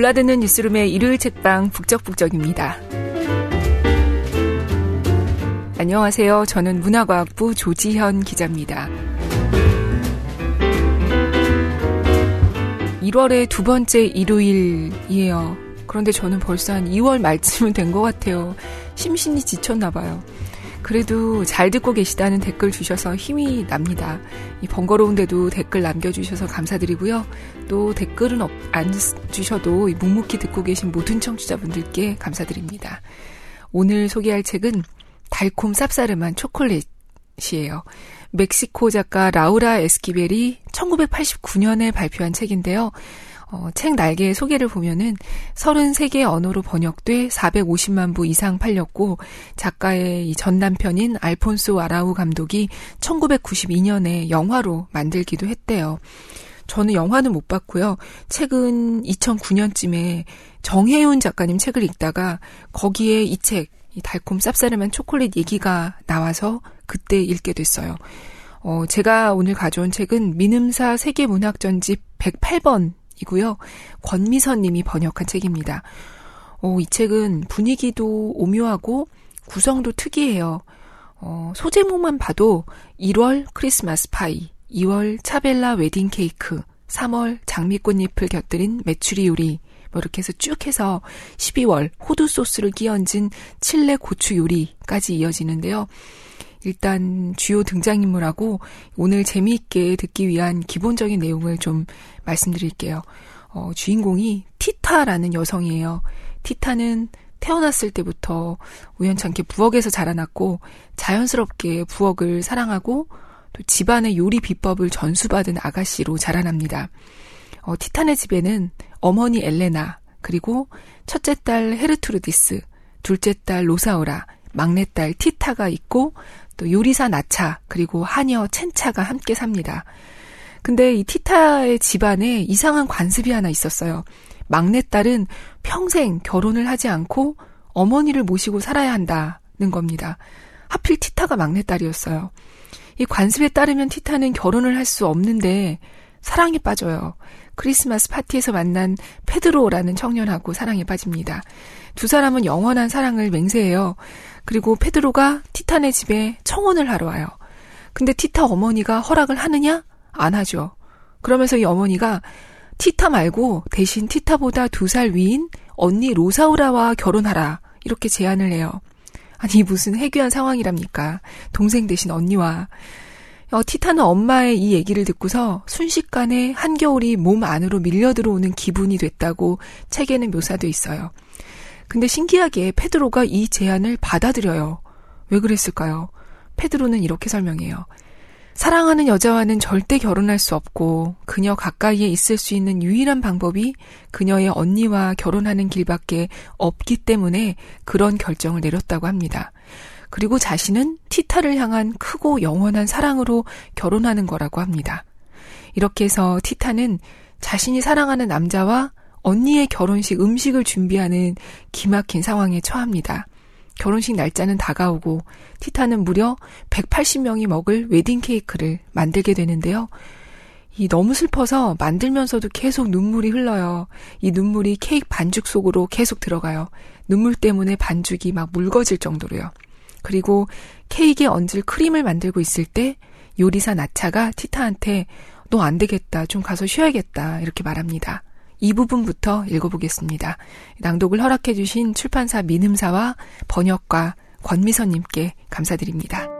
골라듣는 뉴스룸의 일요일 책방 북적북적입니다. 안녕하세요. 저는 문화과학부 조지현 기자입니다. 1월의 두 번째 일요일이에요. 그런데 저는 벌써 한 2월 말쯤은 된 것 같아요. 심신이 지쳤나 봐요. 그래도 잘 듣고 계시다는 댓글 주셔서 힘이 납니다. 이 번거로운데도 댓글 남겨주셔서 감사드리고요. 또 댓글은 안 주셔도 묵묵히 듣고 계신 모든 청취자분들께 감사드립니다. 오늘 소개할 책은 달콤 쌉싸름한 초콜릿이에요. 멕시코 작가 라우라 에스키벨이 1989년에 발표한 책인데요. 어, 책 날개의 소개를 보면은 33개 언어로 번역돼 450만 부 이상 팔렸고 작가의 이 전남편인 알폰소 아라우 감독이 1992년에 영화로 만들기도 했대요. 저는 영화는 못 봤고요. 책은 2009년쯤에 정혜윤 작가님 책을 읽다가 거기에 이 책, 이 달콤 쌉싸름한 초콜릿 얘기가 나와서 그때 읽게 됐어요. 어, 제가 오늘 가져온 책은 민음사 세계문학전집 108번 이고요. 권미선 님이 번역한 책입니다. 어, 이 책은 분위기도 오묘하고 구성도 특이해요. 어, 소제목만 봐도 1월 크리스마스 파이, 2월 차벨라 웨딩 케이크, 3월 장미꽃잎을 곁들인 메추리 요리, 뭐 이렇게 해서 쭉 해서 12월 호두 소스를 끼얹은 칠레 고추 요리까지 이어지는데요. 일단 주요 등장인물하고 오늘 재미있게 듣기 위한 기본적인 내용을 좀 말씀드릴게요. 어, 주인공이 티타라는 여성이에요. 티타는 태어났을 때부터 우연찮게 부엌에서 자라났고 자연스럽게 부엌을 사랑하고 또 집안의 요리 비법을 전수받은 아가씨로 자라납니다. 어, 티탄의 집에는 어머니 엘레나, 그리고 첫째 딸 헤르투르디스, 둘째 딸 로사오라, 막내딸 티타가 있고 또 요리사 나차 그리고 하녀 첸차가 함께 삽니다. 근데 이 티타의 집안에 이상한 관습이 하나 있었어요. 막내딸은 평생 결혼을 하지 않고 어머니를 모시고 살아야 한다는 겁니다. 하필 티타가 막내딸이었어요. 이 관습에 따르면 티타는 결혼을 할 수 없는데 사랑에 빠져요. 크리스마스 파티에서 만난 페드로라는 청년하고 사랑에 빠집니다. 두 사람은 영원한 사랑을 맹세해요. 그리고 페드로가 티탄의 집에 청혼을 하러 와요. 근데 티타 어머니가 허락을 하느냐? 안 하죠. 그러면서 이 어머니가 티타 말고 대신 티타보다 두 살 위인 언니 로사우라와 결혼하라. 이렇게 제안을 해요. 아니, 무슨 해괴한 상황이랍니까? 동생 대신 언니와. 어, 티타는 엄마의 이 얘기를 듣고서 순식간에 한겨울이 몸 안으로 밀려 들어오는 기분이 됐다고 책에는 묘사돼 있어요. 근데 신기하게 페드로가 이 제안을 받아들여요. 왜 그랬을까요? 페드로는 이렇게 설명해요. 사랑하는 여자와는 절대 결혼할 수 없고 그녀 가까이에 있을 수 있는 유일한 방법이 그녀의 언니와 결혼하는 길밖에 없기 때문에 그런 결정을 내렸다고 합니다. 그리고 자신은 티타를 향한 크고 영원한 사랑으로 결혼하는 거라고 합니다. 이렇게 해서 티타는 자신이 사랑하는 남자와 언니의 결혼식 음식을 준비하는 기막힌 상황에 처합니다. 결혼식 날짜는 다가오고 티타는 무려 180명이 먹을 웨딩 케이크를 만들게 되는데요. 이 너무 슬퍼서 만들면서도 계속 눈물이 흘러요. 이 눈물이 케이크 반죽 속으로 계속 들어가요. 눈물 때문에 반죽이 막 묽어질 정도로요. 그리고 케이크에 얹을 크림을 만들고 있을 때 요리사 나차가 티타한테 너 안 되겠다. 좀 가서 쉬어야겠다. 이렇게 말합니다. 이 부분부터 읽어보겠습니다. 낭독을 허락해주신 출판사 민음사와 번역가 권미선님께 감사드립니다.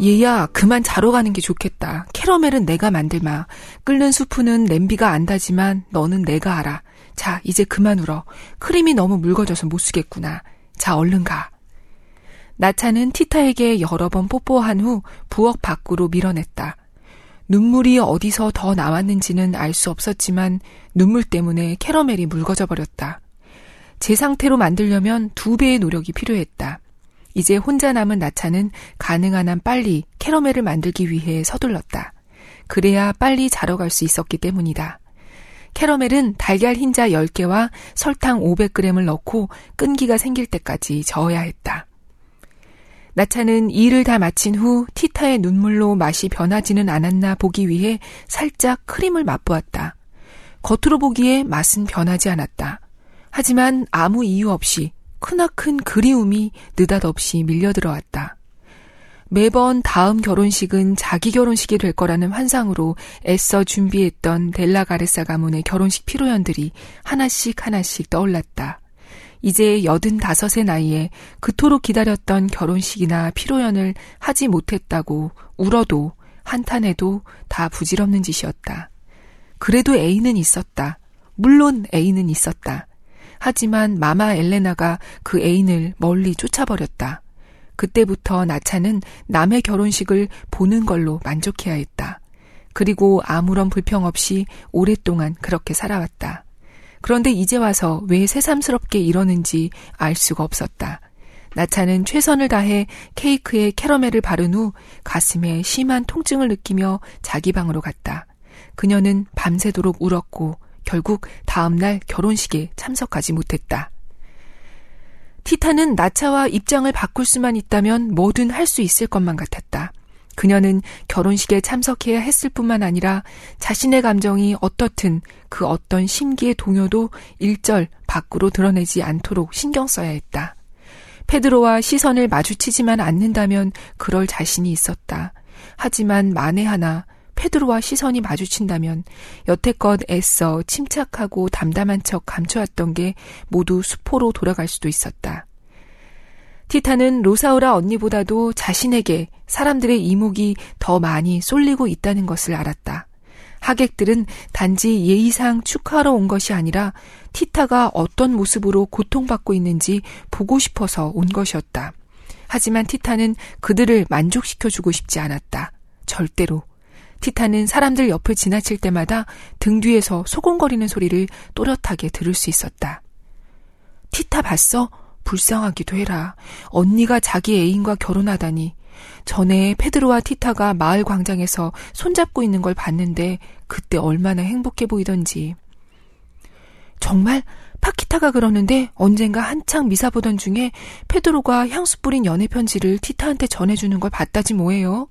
얘야, 그만 자러 가는 게 좋겠다. 캐러멜은 내가 만들마. 끓는 수프는 냄비가 안다지만 너는 내가 알아. 자, 이제 그만 울어. 크림이 너무 묽어져서 못 쓰겠구나. 자, 얼른 가. 나차는 티타에게 여러 번 뽀뽀한 후 부엌 밖으로 밀어냈다. 눈물이 어디서 더 나왔는지는 알 수 없었지만 눈물 때문에 캐러멜이 묽어져 버렸다. 제 상태로 만들려면 두 배의 노력이 필요했다. 이제 혼자 남은 나차는 가능한 한 빨리 캐러멜을 만들기 위해 서둘렀다. 그래야 빨리 자러 갈 수 있었기 때문이다. 캐러멜은 달걀 흰자 10개와 설탕 500g을 넣고 끈기가 생길 때까지 저어야 했다. 나차는 일을 다 마친 후 티타의 눈물로 맛이 변하지는 않았나 보기 위해 살짝 크림을 맛보았다. 겉으로 보기에 맛은 변하지 않았다. 하지만 아무 이유 없이 크나큰 그리움이 느닷없이 밀려들어왔다. 매번 다음 결혼식은 자기 결혼식이 될 거라는 환상으로 애써 준비했던 델라 가레사 가문의 결혼식 피로연들이 하나씩 하나씩 떠올랐다. 이제 여든 다섯의 나이에 그토록 기다렸던 결혼식이나 피로연을 하지 못했다고 울어도 한탄해도 다 부질없는 짓이었다. 그래도 애인은 있었다. 물론 애인은 있었다. 하지만 마마 엘레나가 그 애인을 멀리 쫓아버렸다. 그때부터 나차는 남의 결혼식을 보는 걸로 만족해야 했다. 그리고 아무런 불평 없이 오랫동안 그렇게 살아왔다. 그런데 이제 와서 왜 새삼스럽게 이러는지 알 수가 없었다. 나차는 최선을 다해 케이크에 캐러멜을 바른 후 가슴에 심한 통증을 느끼며 자기 방으로 갔다. 그녀는 밤새도록 울었고 결국 다음날 결혼식에 참석하지 못했다. 티타는 나차와 입장을 바꿀 수만 있다면 뭐든 할 수 있을 것만 같았다. 그녀는 결혼식에 참석해야 했을 뿐만 아니라 자신의 감정이 어떻든 그 어떤 심기의 동요도 일절 밖으로 드러내지 않도록 신경 써야 했다. 페드로와 시선을 마주치지만 않는다면 그럴 자신이 있었다. 하지만 만에 하나 페드로와 시선이 마주친다면 여태껏 애써 침착하고 담담한 척 감춰왔던 게 모두 수포로 돌아갈 수도 있었다. 티타는 로사우라 언니보다도 자신에게 사람들의 이목이 더 많이 쏠리고 있다는 것을 알았다. 하객들은 단지 예의상 축하하러 온 것이 아니라 티타가 어떤 모습으로 고통받고 있는지 보고 싶어서 온 것이었다. 하지만 티타는 그들을 만족시켜주고 싶지 않았다. 절대로. 티타는 사람들 옆을 지나칠 때마다 등 뒤에서 소곤거리는 소리를 또렷하게 들을 수 있었다. 티타 봤어? 불쌍하기도 해라. 언니가 자기 애인과 결혼하다니. 전에 페드로와 티타가 마을 광장에서 손잡고 있는 걸 봤는데 그때 얼마나 행복해 보이던지. 정말 파키타가 그러는데 언젠가 한창 미사 보던 중에 페드로가 향수 뿌린 연애 편지를 티타한테 전해주는 걸 봤다지 뭐예요.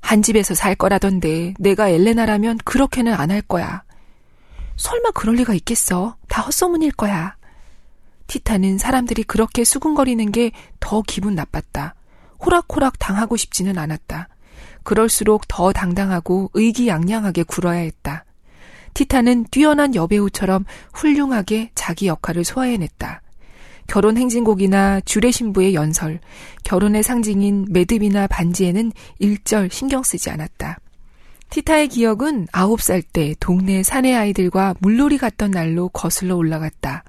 한 집에서 살 거라던데 내가 엘레나라면 그렇게는 안 할 거야. 설마 그럴 리가 있겠어. 다 헛소문일 거야. 티타는 사람들이 그렇게 수군거리는 게 더 기분 나빴다. 호락호락 당하고 싶지는 않았다. 그럴수록 더 당당하고 의기양양하게 굴어야 했다. 티타는 뛰어난 여배우처럼 훌륭하게 자기 역할을 소화해냈다. 결혼 행진곡이나 주례 신부의 연설, 결혼의 상징인 매듭이나 반지에는 일절 신경 쓰지 않았다. 티타의 기억은 아홉 살때 동네 사내 아이들과 물놀이 갔던 날로 거슬러 올라갔다.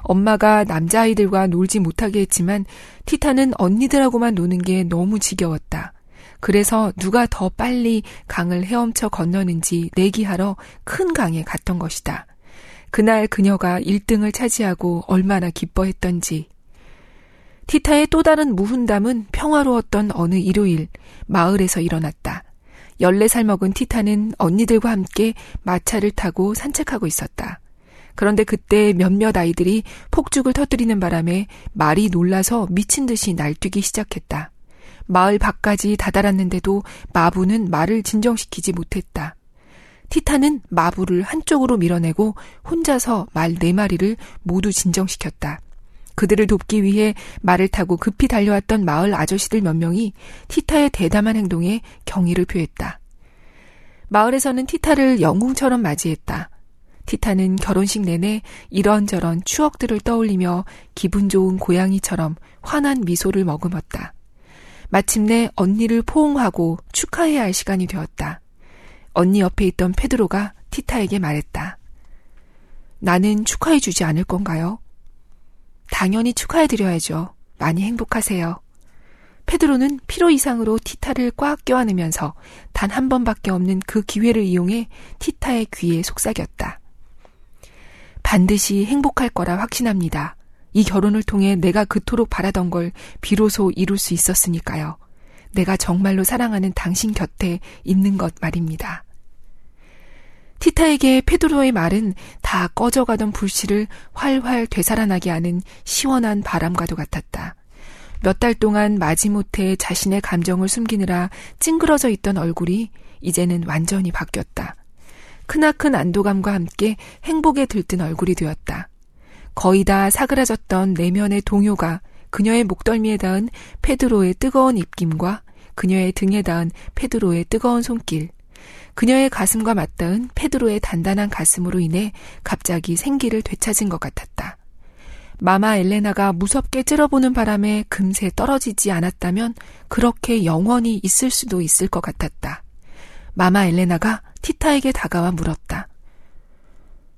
엄마가 남자아이들과 놀지 못하게 했지만 티타는 언니들하고만 노는 게 너무 지겨웠다. 그래서 누가 더 빨리 강을 헤엄쳐 건너는지 내기하러 큰 강에 갔던 것이다. 그날 그녀가 1등을 차지하고 얼마나 기뻐했던지. 티타의 또 다른 무훈담은 평화로웠던 어느 일요일 마을에서 일어났다. 14살 먹은 티타는 언니들과 함께 마차를 타고 산책하고 있었다. 그런데 그때 몇몇 아이들이 폭죽을 터뜨리는 바람에 말이 놀라서 미친 듯이 날뛰기 시작했다. 마을 밖까지 다다랐는데도 마부는 말을 진정시키지 못했다. 티타는 마부를 한쪽으로 밀어내고 혼자서 말 네 마리를 모두 진정시켰다. 그들을 돕기 위해 말을 타고 급히 달려왔던 마을 아저씨들 몇 명이 티타의 대담한 행동에 경의를 표했다. 마을에서는 티타를 영웅처럼 맞이했다. 티타는 결혼식 내내 이런저런 추억들을 떠올리며 기분 좋은 고양이처럼 환한 미소를 머금었다. 마침내 언니를 포옹하고 축하해야 할 시간이 되었다. 언니 옆에 있던 페드로가 티타에게 말했다. 나는 축하해주지 않을 건가요? 당연히 축하해드려야죠. 많이 행복하세요. 페드로는 피로 이상으로 티타를 꽉 껴안으면서 단 한 번밖에 없는 그 기회를 이용해 티타의 귀에 속삭였다. 반드시 행복할 거라 확신합니다. 이 결혼을 통해 내가 그토록 바라던 걸 비로소 이룰 수 있었으니까요. 내가 정말로 사랑하는 당신 곁에 있는 것 말입니다. 티타에게 페드로의 말은 다 꺼져가던 불씨를 활활 되살아나게 하는 시원한 바람과도 같았다. 몇 달 동안 마지못해 자신의 감정을 숨기느라 찡그러져 있던 얼굴이 이제는 완전히 바뀌었다. 크나큰 안도감과 함께 행복에 들뜬 얼굴이 되었다. 거의 다 사그라졌던 내면의 동요가 그녀의 목덜미에 닿은 페드로의 뜨거운 입김과 그녀의 등에 닿은 페드로의 뜨거운 손길, 그녀의 가슴과 맞닿은 페드로의 단단한 가슴으로 인해 갑자기 생기를 되찾은 것 같았다. 마마 엘레나가 무섭게 찌러보는 바람에 금세 떨어지지 않았다면 그렇게 영원히 있을 수도 있을 것 같았다. 마마 엘레나가 티타에게 다가와 물었다.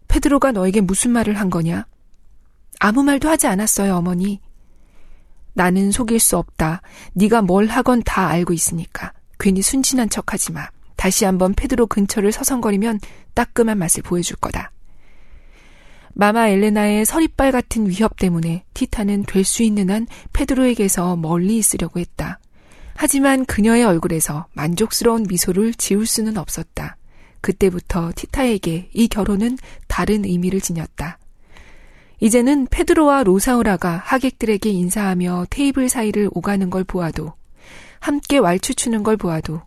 페드로가 너에게 무슨 말을 한 거냐? 아무 말도 하지 않았어요, 어머니. 나는 속일 수 없다. 네가 뭘 하건 다 알고 있으니까. 괜히 순진한 척하지 마. 다시 한번 페드로 근처를 서성거리면 따끔한 맛을 보여줄 거다. 마마 엘레나의 서리빨 같은 위협 때문에 티타는 될 수 있는 한 페드로에게서 멀리 있으려고 했다. 하지만 그녀의 얼굴에서 만족스러운 미소를 지울 수는 없었다. 그때부터 티타에게 이 결혼은 다른 의미를 지녔다. 이제는 페드로와 로사우라가 하객들에게 인사하며 테이블 사이를 오가는 걸 보아도 함께 왈추추는 걸 보아도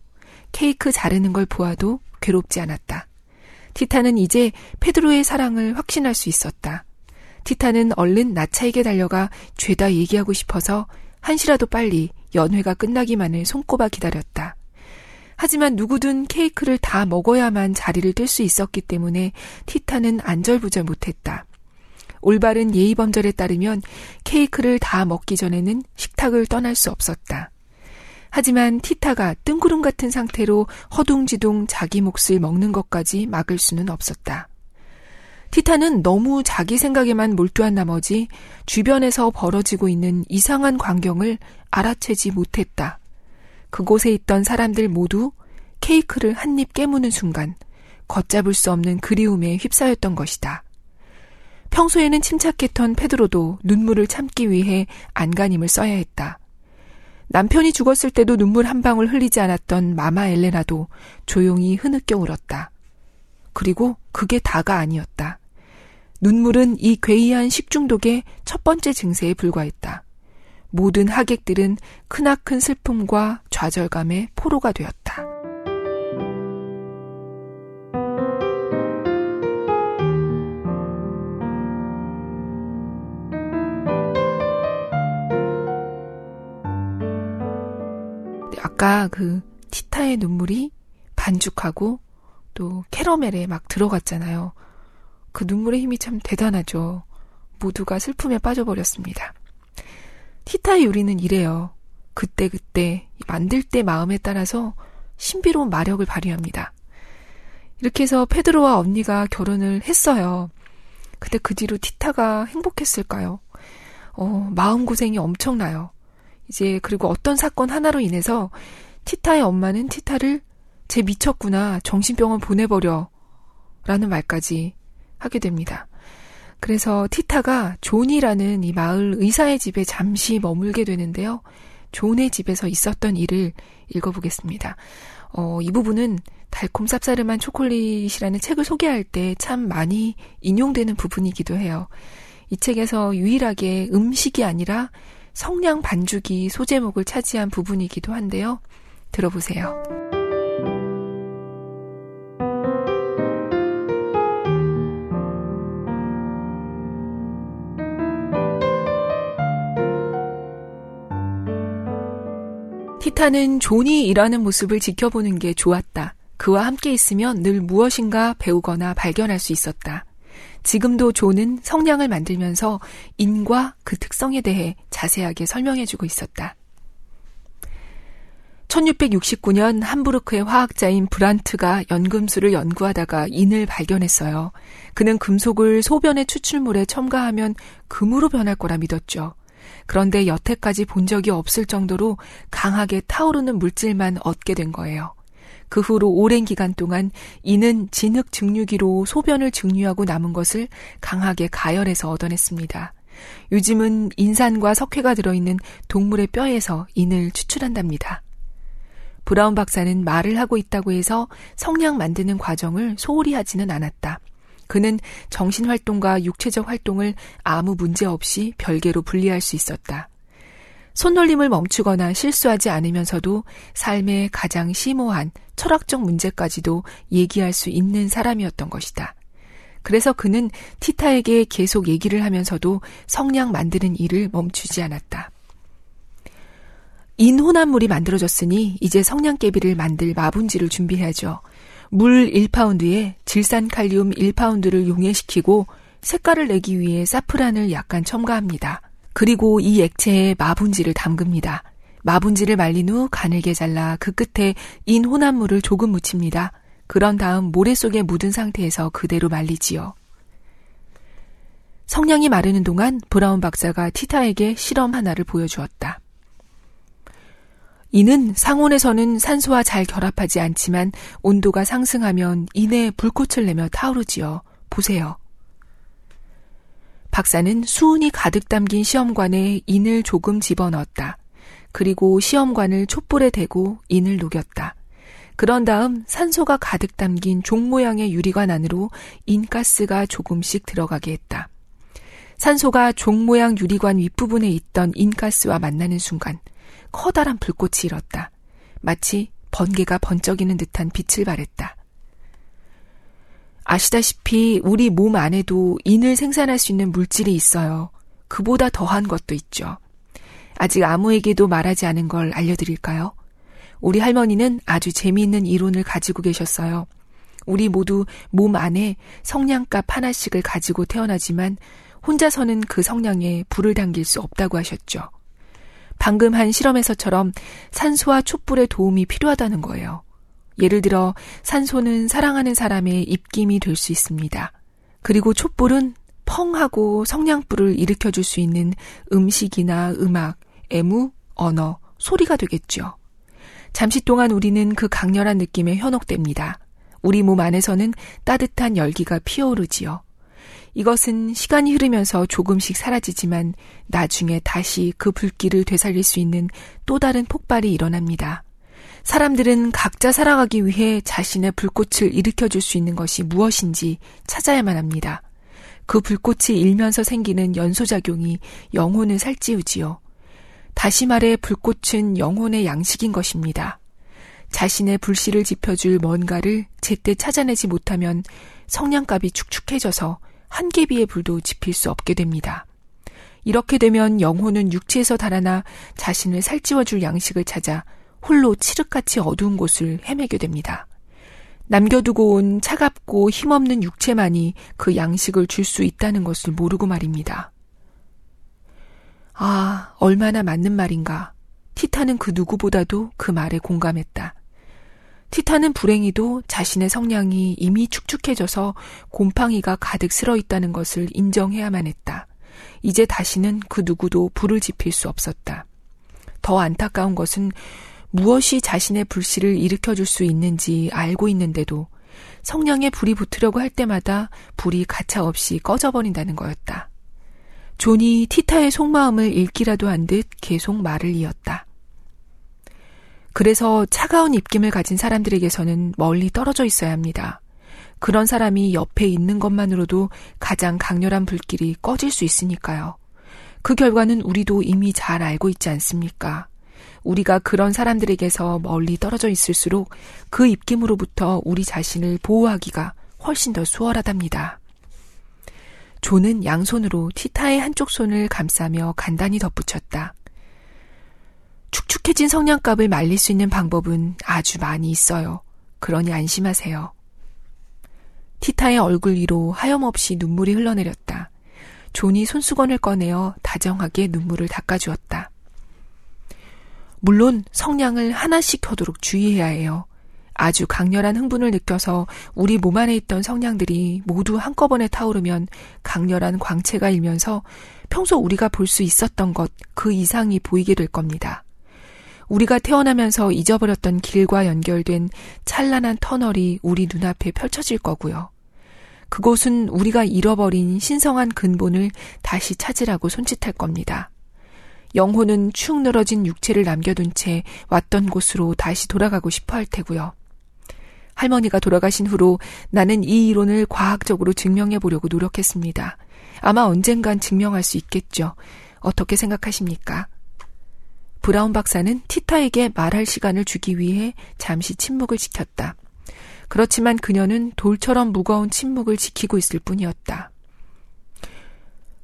케이크 자르는 걸 보아도 괴롭지 않았다. 티타는 이제 페드로의 사랑을 확신할 수 있었다. 티타는 얼른 나차에게 달려가 죄다 얘기하고 싶어서 한시라도 빨리 연회가 끝나기만을 손꼽아 기다렸다. 하지만 누구든 케이크를 다 먹어야만 자리를 뜰 수 있었기 때문에 티타는 안절부절 못했다. 올바른 예의범절에 따르면 케이크를 다 먹기 전에는 식탁을 떠날 수 없었다. 하지만 티타가 뜬구름 같은 상태로 허둥지둥 자기 몫을 먹는 것까지 막을 수는 없었다. 티타는 너무 자기 생각에만 몰두한 나머지 주변에서 벌어지고 있는 이상한 광경을 알아채지 못했다. 그곳에 있던 사람들 모두 케이크를 한 입 깨무는 순간 걷잡을 수 없는 그리움에 휩싸였던 것이다. 평소에는 침착했던 페드로도 눈물을 참기 위해 안간힘을 써야 했다. 남편이 죽었을 때도 눈물 한 방울 흘리지 않았던 마마 엘레나도 조용히 흐느껴 울었다. 그리고 그게 다가 아니었다. 눈물은 이 괴이한 식중독의 첫 번째 증세에 불과했다. 모든 하객들은 크나큰 슬픔과 좌절감의 포로가 되었다. 아까 그 티타의 눈물이 반죽하고 또 캐러멜에 막 들어갔잖아요. 그 눈물의 힘이 참 대단하죠. 모두가 슬픔에 빠져버렸습니다. 티타의 요리는 이래요. 그때그때 만들 때 마음에 따라서 신비로운 마력을 발휘합니다. 이렇게 해서 페드로와 언니가 결혼을 했어요. 근데 그 뒤로 티타가 행복했을까요? 어, 마음고생이 엄청나요. 이제 그리고 어떤 사건 하나로 인해서 티타의 엄마는 티타를 제 미쳤구나 정신병원 보내버려 라는 말까지 하게 됩니다. 그래서 티타가 존이라는 이 마을 의사의 집에 잠시 머물게 되는데요. 존의 집에서 있었던 일을 읽어보겠습니다. 어, 이 부분은 달콤 쌉싸름한 초콜릿이라는 책을 소개할 때 참 많이 인용되는 부분이기도 해요. 이 책에서 유일하게 음식이 아니라 성냥 반죽이 소제목을 차지한 부분이기도 한데요. 들어보세요. 티타는 존이 일하는 모습을 지켜보는 게 좋았다. 그와 함께 있으면 늘 무엇인가 배우거나 발견할 수 있었다. 지금도 존은 성냥을 만들면서 인과 그 특성에 대해 자세하게 설명해주고 있었다. 1669년 함부르크의 화학자인 브란트가 연금술을 연구하다가 인을 발견했어요. 그는 금속을 소변의 추출물에 첨가하면 금으로 변할 거라 믿었죠. 그런데 여태까지 본 적이 없을 정도로 강하게 타오르는 물질만 얻게 된 거예요. 그 후로 오랜 기간 동안 이는 진흙 증류기로 소변을 증류하고 남은 것을 강하게 가열해서 얻어냈습니다. 요즘은 인산과 석회가 들어있는 동물의 뼈에서 인을 추출한답니다. 브라운 박사는 말을 하고 있다고 해서 성냥 만드는 과정을 소홀히 하지는 않았다. 그는 정신활동과 육체적 활동을 아무 문제 없이 별개로 분리할 수 있었다. 손놀림을 멈추거나 실수하지 않으면서도 삶의 가장 심오한 철학적 문제까지도 얘기할 수 있는 사람이었던 것이다. 그래서 그는 티타에게 계속 얘기를 하면서도 성냥 만드는 일을 멈추지 않았다. 인혼합물이 만들어졌으니 이제 성냥개비를 만들 마분지를 준비해야죠. 물 1파운드에 질산 칼륨 1파운드를 용해시키고 색깔을 내기 위해 사프란을 약간 첨가합니다. 그리고 이 액체에 마분지를 담급니다. 마분지를 말린 후 가늘게 잘라 그 끝에 인 혼합물을 조금 묻힙니다. 그런 다음 모래 속에 묻은 상태에서 그대로 말리지요. 성냥이 마르는 동안 브라운 박사가 티타에게 실험 하나를 보여주었다. 이는 상온에서는 산소와 잘 결합하지 않지만 온도가 상승하면 이내 불꽃을 내며 타오르지요. 보세요. 박사는 수은이 가득 담긴 시험관에 인을 조금 집어넣었다. 그리고 시험관을 촛불에 대고 인을 녹였다. 그런 다음 산소가 가득 담긴 종 모양의 유리관 안으로 인가스가 조금씩 들어가게 했다. 산소가 종 모양 유리관 윗부분에 있던 인가스와 만나는 순간 커다란 불꽃이 일었다. 마치 번개가 번쩍이는 듯한 빛을 발했다. 아시다시피 우리 몸 안에도 인을 생산할 수 있는 물질이 있어요. 그보다 더한 것도 있죠. 아직 아무에게도 말하지 않은 걸 알려드릴까요? 우리 할머니는 아주 재미있는 이론을 가지고 계셨어요. 우리 모두 몸 안에 성냥갑 하나씩을 가지고 태어나지만 혼자서는 그 성냥에 불을 당길 수 없다고 하셨죠. 방금 한 실험에서처럼 산소와 촛불의 도움이 필요하다는 거예요. 예를 들어 산소는 사랑하는 사람의 입김이 될 수 있습니다. 그리고 촛불은 펑 하고 성냥불을 일으켜줄 수 있는 음식이나 음악, 애무, 언어, 소리가 되겠죠. 잠시 동안 우리는 그 강렬한 느낌에 현혹됩니다. 우리 몸 안에서는 따뜻한 열기가 피어오르지요. 이것은 시간이 흐르면서 조금씩 사라지지만 나중에 다시 그 불길을 되살릴 수 있는 또 다른 폭발이 일어납니다. 사람들은 각자 살아가기 위해 자신의 불꽃을 일으켜줄 수 있는 것이 무엇인지 찾아야만 합니다. 그 불꽃이 일면서 생기는 연소작용이 영혼을 살찌우지요. 다시 말해 불꽃은 영혼의 양식인 것입니다. 자신의 불씨를 지펴줄 뭔가를 제때 찾아내지 못하면 성냥갑이 축축해져서 한 개비의 불도 지필 수 없게 됩니다. 이렇게 되면 영혼은 육체에서 달아나 자신을 살찌워줄 양식을 찾아 홀로 칠흑같이 어두운 곳을 헤매게 됩니다. 남겨두고 온 차갑고 힘없는 육체만이 그 양식을 줄 수 있다는 것을 모르고 말입니다. 아, 얼마나 맞는 말인가. 티타는 그 누구보다도 그 말에 공감했다. 티타는 불행히도 자신의 성량이 이미 축축해져서 곰팡이가 가득 쓸어 있다는 것을 인정해야만 했다. 이제 다시는 그 누구도 불을 지필 수 없었다. 더 안타까운 것은 무엇이 자신의 불씨를 일으켜줄 수 있는지 알고 있는데도 성냥에 불이 붙으려고 할 때마다 불이 가차없이 꺼져버린다는 거였다. 존이 티타의 속마음을 읽기라도 한 듯 계속 말을 이었다. 그래서 차가운 입김을 가진 사람들에게서는 멀리 떨어져 있어야 합니다. 그런 사람이 옆에 있는 것만으로도 가장 강렬한 불길이 꺼질 수 있으니까요. 그 결과는 우리도 이미 잘 알고 있지 않습니까? 우리가 그런 사람들에게서 멀리 떨어져 있을수록 그 입김으로부터 우리 자신을 보호하기가 훨씬 더 수월하답니다. 조는 양손으로 티타의 한쪽 손을 감싸며 간단히 덧붙였다. 축축해진 성냥갑을 말릴 수 있는 방법은 아주 많이 있어요. 그러니 안심하세요. 티타의 얼굴 위로 하염없이 눈물이 흘러내렸다. 존이 손수건을 꺼내어 다정하게 눈물을 닦아주었다. 물론 성냥을 하나씩 켜도록 주의해야 해요. 아주 강렬한 흥분을 느껴서 우리 몸 안에 있던 성냥들이 모두 한꺼번에 타오르면 강렬한 광채가 일면서 평소 우리가 볼 수 있었던 것 그 이상이 보이게 될 겁니다. 우리가 태어나면서 잊어버렸던 길과 연결된 찬란한 터널이 우리 눈앞에 펼쳐질 거고요. 그곳은 우리가 잃어버린 신성한 근본을 다시 찾으라고 손짓할 겁니다. 영혼은 축 늘어진 육체를 남겨둔 채 왔던 곳으로 다시 돌아가고 싶어 할 테고요. 할머니가 돌아가신 후로 나는 이 이론을 과학적으로 증명해 보려고 노력했습니다. 아마 언젠간 증명할 수 있겠죠. 어떻게 생각하십니까? 브라운 박사는 티타에게 말할 시간을 주기 위해 잠시 침묵을 지켰다. 그렇지만 그녀는 돌처럼 무거운 침묵을 지키고 있을 뿐이었다.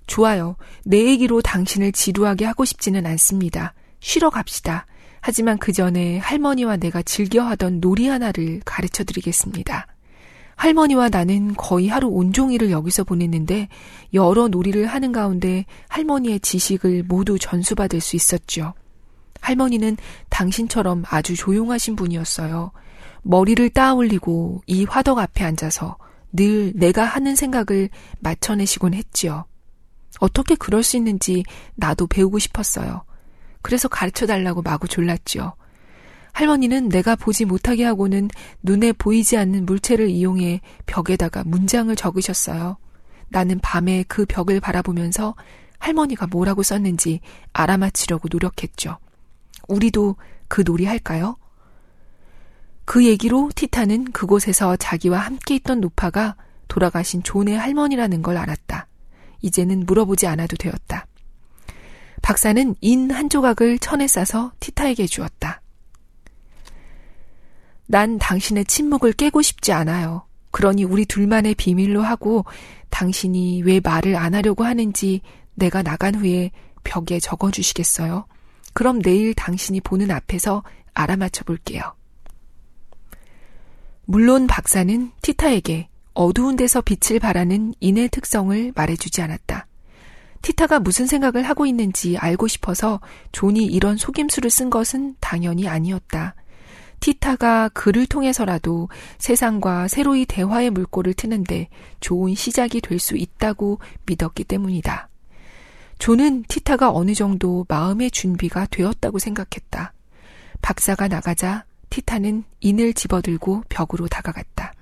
좋아요. 내 얘기로 당신을 지루하게 하고 싶지는 않습니다. 쉬러 갑시다. 하지만 그 전에 할머니와 내가 즐겨 하던 놀이 하나를 가르쳐 드리겠습니다. 할머니와 나는 거의 하루 온종일을 여기서 보냈는데 여러 놀이를 하는 가운데 할머니의 지식을 모두 전수받을 수 있었죠. 할머니는 당신처럼 아주 조용하신 분이었어요. 머리를 따 올리고 이 화덕 앞에 앉아서 늘 내가 하는 생각을 맞춰내시곤 했지요. 어떻게 그럴 수 있는지 나도 배우고 싶었어요. 그래서 가르쳐 달라고 마구 졸랐죠. 할머니는 내가 보지 못하게 하고는 눈에 보이지 않는 물체를 이용해 벽에다가 문장을 적으셨어요. 나는 밤에 그 벽을 바라보면서 할머니가 뭐라고 썼는지 알아맞히려고 노력했죠. 우리도 그 놀이 할까요? 그 얘기로 티타는 그곳에서 자기와 함께 있던 노파가 돌아가신 존의 할머니라는 걸 알았다. 이제는 물어보지 않아도 되었다. 박사는 인 한 조각을 천에 싸서 티타에게 주었다. 난 당신의 침묵을 깨고 싶지 않아요. 그러니 우리 둘만의 비밀로 하고 당신이 왜 말을 안 하려고 하는지 내가 나간 후에 벽에 적어 주시겠어요? 그럼 내일 당신이 보는 앞에서 알아맞혀 볼게요. 물론 박사는 티타에게 어두운 데서 빛을 발하는 인의 특성을 말해주지 않았다. 티타가 무슨 생각을 하고 있는지 알고 싶어서 존이 이런 속임수를 쓴 것은 당연히 아니었다. 티타가 글을 통해서라도 세상과 새로이 대화의 물꼬를 트는데 좋은 시작이 될 수 있다고 믿었기 때문이다. 존은 티타가 어느 정도 마음의 준비가 되었다고 생각했다. 박사가 나가자 티타는 인을 집어들고 벽으로 다가갔다.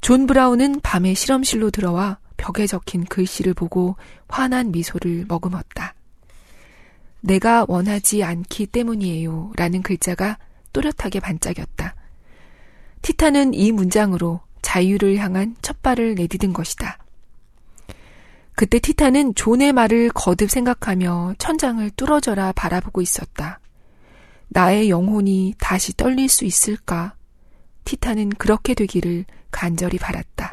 존 브라운은 밤에 실험실로 들어와 벽에 적힌 글씨를 보고 환한 미소를 머금었다. 내가 원하지 않기 때문이에요. 라는 글자가 또렷하게 반짝였다. 티타는 이 문장으로 자유를 향한 첫 발을 내디딘 것이다. 그때 티타는 존의 말을 거듭 생각하며 천장을 뚫어져라 바라보고 있었다. 나의 영혼이 다시 떨릴 수 있을까? 티타는 그렇게 되기를 간절히 바랐다.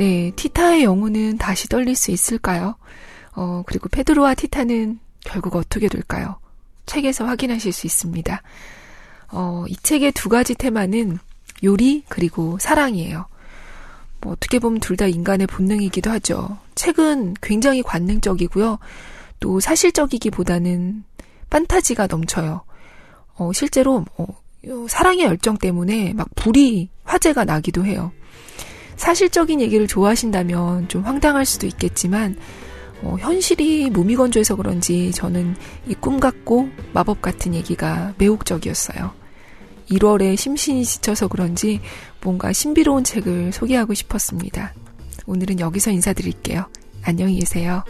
네, 티타의 영혼은 다시 떨릴 수 있을까요? 어, 그리고 페드로와 티타는 결국 어떻게 될까요? 책에서 확인하실 수 있습니다. 어, 이 책의 두 가지 테마는 요리 그리고 사랑이에요. 뭐 어떻게 보면 둘 다 인간의 본능이기도 하죠. 책은 굉장히 관능적이고요. 또 사실적이기보다는 판타지가 넘쳐요. 어, 실제로 어, 사랑의 열정 때문에 막 불이 화재가 나기도 해요. 사실적인 얘기를 좋아하신다면 좀 황당할 수도 있겠지만 어, 현실이 무미건조해서 그런지 저는 이 꿈 같고 마법 같은 얘기가 매혹적이었어요. 1월에 심신이 지쳐서 그런지 뭔가 신비로운 책을 소개하고 싶었습니다. 오늘은 여기서 인사드릴게요. 안녕히 계세요.